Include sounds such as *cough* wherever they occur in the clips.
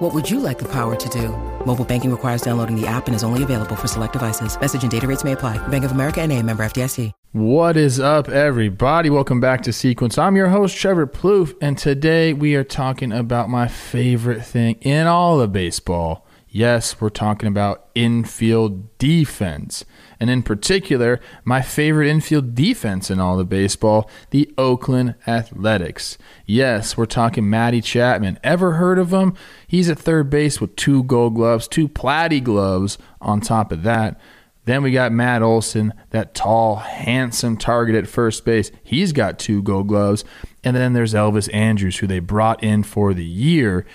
What would you like the power to do? Mobile banking requires downloading the app and is only available for select devices. Message and data rates may apply. Bank of America and a member FDIC. What is up, everybody? Welcome back to Sequence. I'm your host, Trevor Plouffe, and today we are talking about my favorite thing in all of baseball. Yes, we're talking about infield defense. And in particular, my favorite infield defense in all the baseball, the Oakland Athletics. Yes, we're talking Matty Chapman. Ever heard of him? He's at third base with two gold gloves, two platy gloves on top of that. Then we got Matt Olson, that tall, handsome target at first base. He's got two gold gloves. And then there's Elvis Andrus, who they brought in for the year.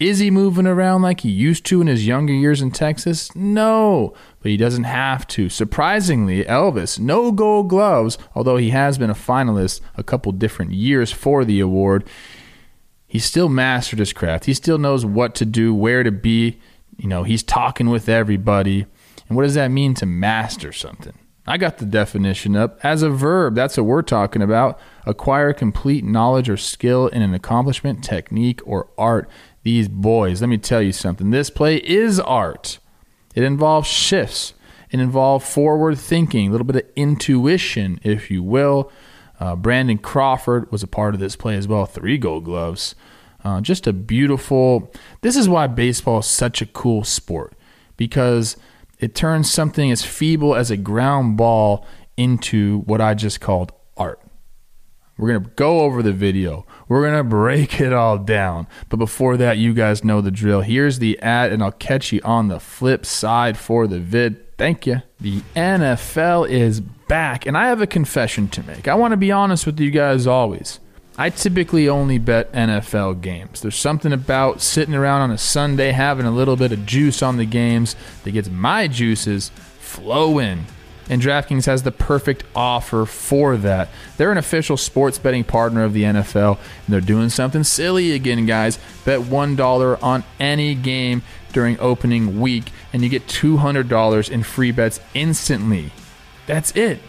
Is he moving around like he used to in his younger years in Texas? No, but he doesn't have to. Surprisingly, Elvis, no gold gloves, although he has been a finalist a couple different years for the award. He still mastered his craft. He still knows what to do, where to be. You know, he's talking with everybody. And what does that mean to master something? I got the definition up as a verb. That's what we're talking about. Acquire complete knowledge or skill in an accomplishment, technique, or art. These boys, let me tell you something. This play is art. It involves shifts. It involves forward thinking, a little bit of intuition, if you will. Uh, Brandon Crawford was a part of this play as well. Three gold gloves. Uh, just a beautiful. This is why baseball is such a cool sport because it turns something as feeble as a ground ball into what I just called art. We're going to go over the video. We're going to break it all down. But before that, you guys know the drill. Here's the ad, and I'll catch you on the flip side for the vid. Thank you. The NFL is back, and I have a confession to make. I want to be honest with you guys always. I typically only bet NFL games. There's something about sitting around on a Sunday having a little bit of juice on the games that gets my juices flowing. And DraftKings has the perfect offer for that. They're an official sports betting partner of the NFL, and they're doing something silly again, guys. Bet $1 on any game during opening week, and you get $200 in free bets instantly. That's it.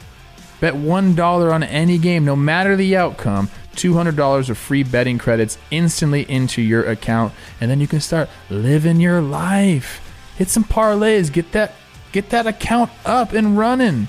Bet $1 on any game, no matter the outcome. $200 of free betting credits instantly into your account, and then you can start living your life. Hit some parlays, get that get that account up and running.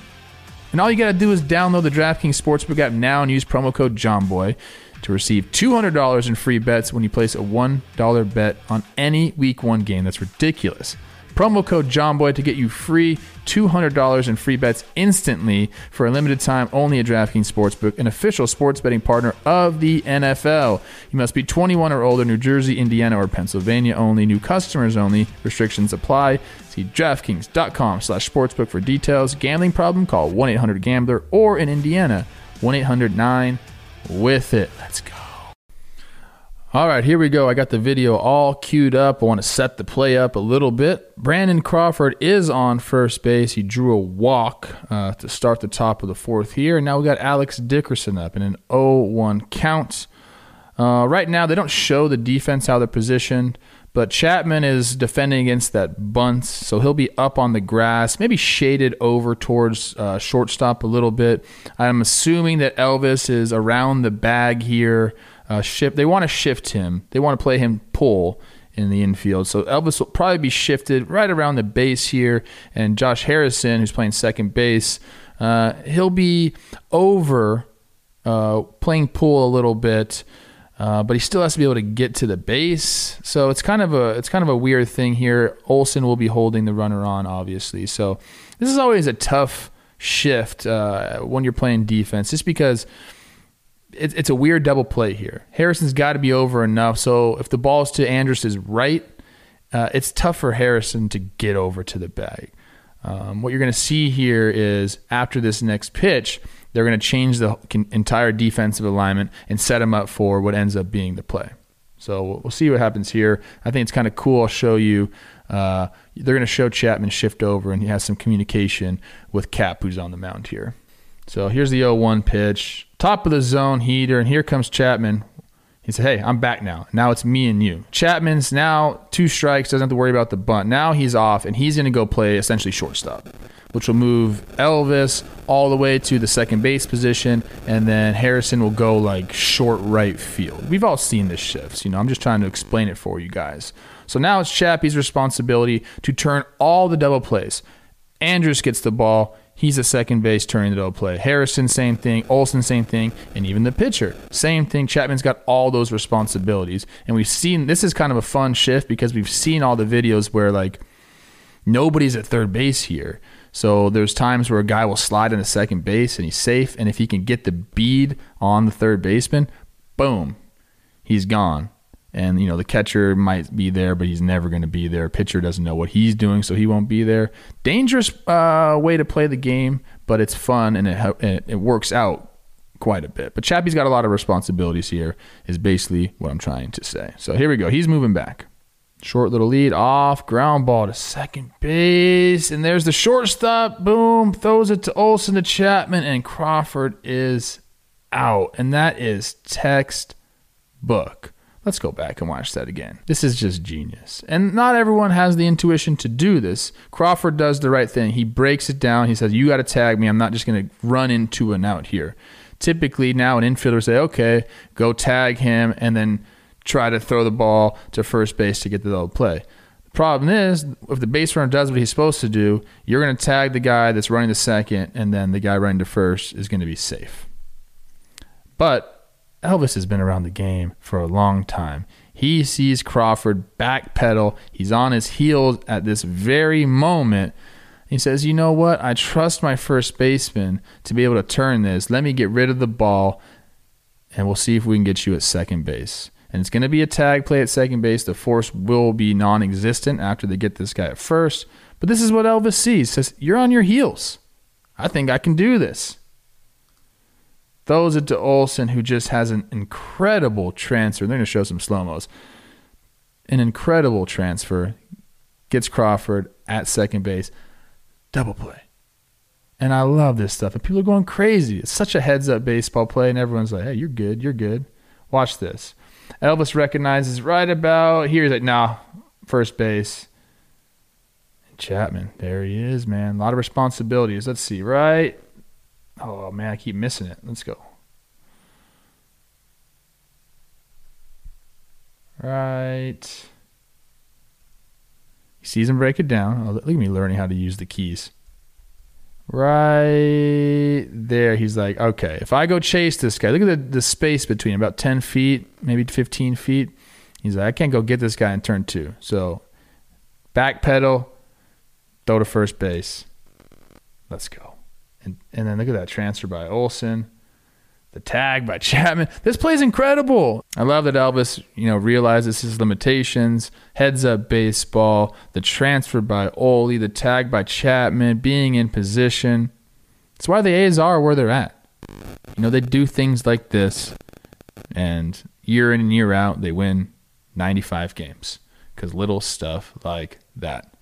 And all you got to do is download the DraftKings Sportsbook app now and use promo code JOMBOY to receive $200 in free bets when you place a $1 bet on any week one game. That's ridiculous. Promo code JOMBOY to get you free $200 in free bets instantly for a limited time only at DraftKings Sportsbook, an official sports betting partner of the NFL. You must be 21 or older, New Jersey, Indiana, or Pennsylvania only. New customers only. Restrictions apply. See DraftKings.com slash sportsbook for details. Gambling problem? Call 1-800-GAMBLER or in Indiana, 1-800-9-WITH-IT. Let's go. All right, here we go. I got the video all queued up. I want to set the play up a little bit. Brandon Crawford is on first base. He drew a walk uh, to start the top of the fourth here. And now we got Alex Dickerson up in an 0 1 count. Uh, right now, they don't show the defense how they're positioned, but Chapman is defending against that bunt, so he'll be up on the grass, maybe shaded over towards uh, shortstop a little bit. I'm assuming that Elvis is around the bag here uh, shift. They want to shift him. They want to play him pull in the infield. So Elvis will probably be shifted right around the base here, and Josh Harrison, who's playing second base, uh, he'll be over uh, playing pull a little bit. Uh, but he still has to be able to get to the base, so it's kind of a it's kind of a weird thing here. Olson will be holding the runner on, obviously. So this is always a tough shift uh, when you're playing defense, just because it, it's a weird double play here. Harrison's got to be over enough. So if the ball's to Andrus's right, uh, it's tough for Harrison to get over to the bag. Um, what you're going to see here is after this next pitch, they're going to change the entire defensive alignment and set him up for what ends up being the play. So we'll see what happens here. I think it's kind of cool. I'll show you. Uh, they're going to show Chapman shift over, and he has some communication with Cap, who's on the mound here. So here's the 0-1 pitch, top of the zone heater, and here comes Chapman. He said, "Hey, I'm back now. Now it's me and you." Chapman's now two strikes, doesn't have to worry about the bunt. Now he's off, and he's going to go play essentially shortstop, which will move Elvis all the way to the second base position, and then Harrison will go like short right field. We've all seen the shifts. You know, I'm just trying to explain it for you guys. So now it's Chappie's responsibility to turn all the double plays. Andrus gets the ball. He's a second base turning the double play. Harrison, same thing. Olson, same thing. And even the pitcher, same thing. Chapman's got all those responsibilities. And we've seen this is kind of a fun shift because we've seen all the videos where like nobody's at third base here. So there's times where a guy will slide into second base and he's safe. And if he can get the bead on the third baseman, boom, he's gone and you know the catcher might be there but he's never going to be there. Pitcher doesn't know what he's doing so he won't be there. Dangerous uh, way to play the game but it's fun and it, it works out quite a bit. But chappie's got a lot of responsibilities here is basically what i'm trying to say. So here we go. He's moving back. Short little lead off ground ball to second base and there's the shortstop. Boom throws it to olson to chapman and crawford is out. And that is textbook Let's go back and watch that again. This is just genius. And not everyone has the intuition to do this. Crawford does the right thing. He breaks it down. He says, You got to tag me. I'm not just going to run into an out here. Typically, now an infielder say, Okay, go tag him and then try to throw the ball to first base to get the double play. The problem is, if the base runner does what he's supposed to do, you're going to tag the guy that's running the second, and then the guy running to first is going to be safe. But Elvis has been around the game for a long time. He sees Crawford backpedal. He's on his heels at this very moment. He says, You know what? I trust my first baseman to be able to turn this. Let me get rid of the ball, and we'll see if we can get you at second base. And it's going to be a tag play at second base. The force will be non existent after they get this guy at first. But this is what Elvis sees. Says, You're on your heels. I think I can do this throws it to Olson, who just has an incredible transfer. They're going to show some slow mos. An incredible transfer. Gets Crawford at second base. Double play. And I love this stuff. And people are going crazy. It's such a heads up baseball play. And everyone's like, hey, you're good. You're good. Watch this. Elvis recognizes right about here. He's like, nah, first base. Chapman, there he is, man. A lot of responsibilities. Let's see, right Oh man, I keep missing it. Let's go. Right. He sees him break it down. Oh, look at me learning how to use the keys. Right there, he's like, okay, if I go chase this guy, look at the, the space between about 10 feet, maybe 15 feet. He's like, I can't go get this guy in turn two. So back pedal, throw to first base. Let's go. And, and then look at that transfer by Olson. The tag by *laughs* Chapman. This play's incredible. I love that Elvis, you know, realizes his limitations. Heads up baseball. The transfer by Ole. The tag by Chapman. Being in position. That's why the A's are where they're at. You know, they do things like this, and year in and year out, they win 95 games because little stuff like that.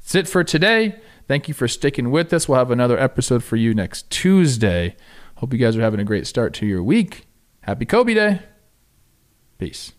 That's it for today. Thank you for sticking with us. We'll have another episode for you next Tuesday. Hope you guys are having a great start to your week. Happy Kobe Day. Peace.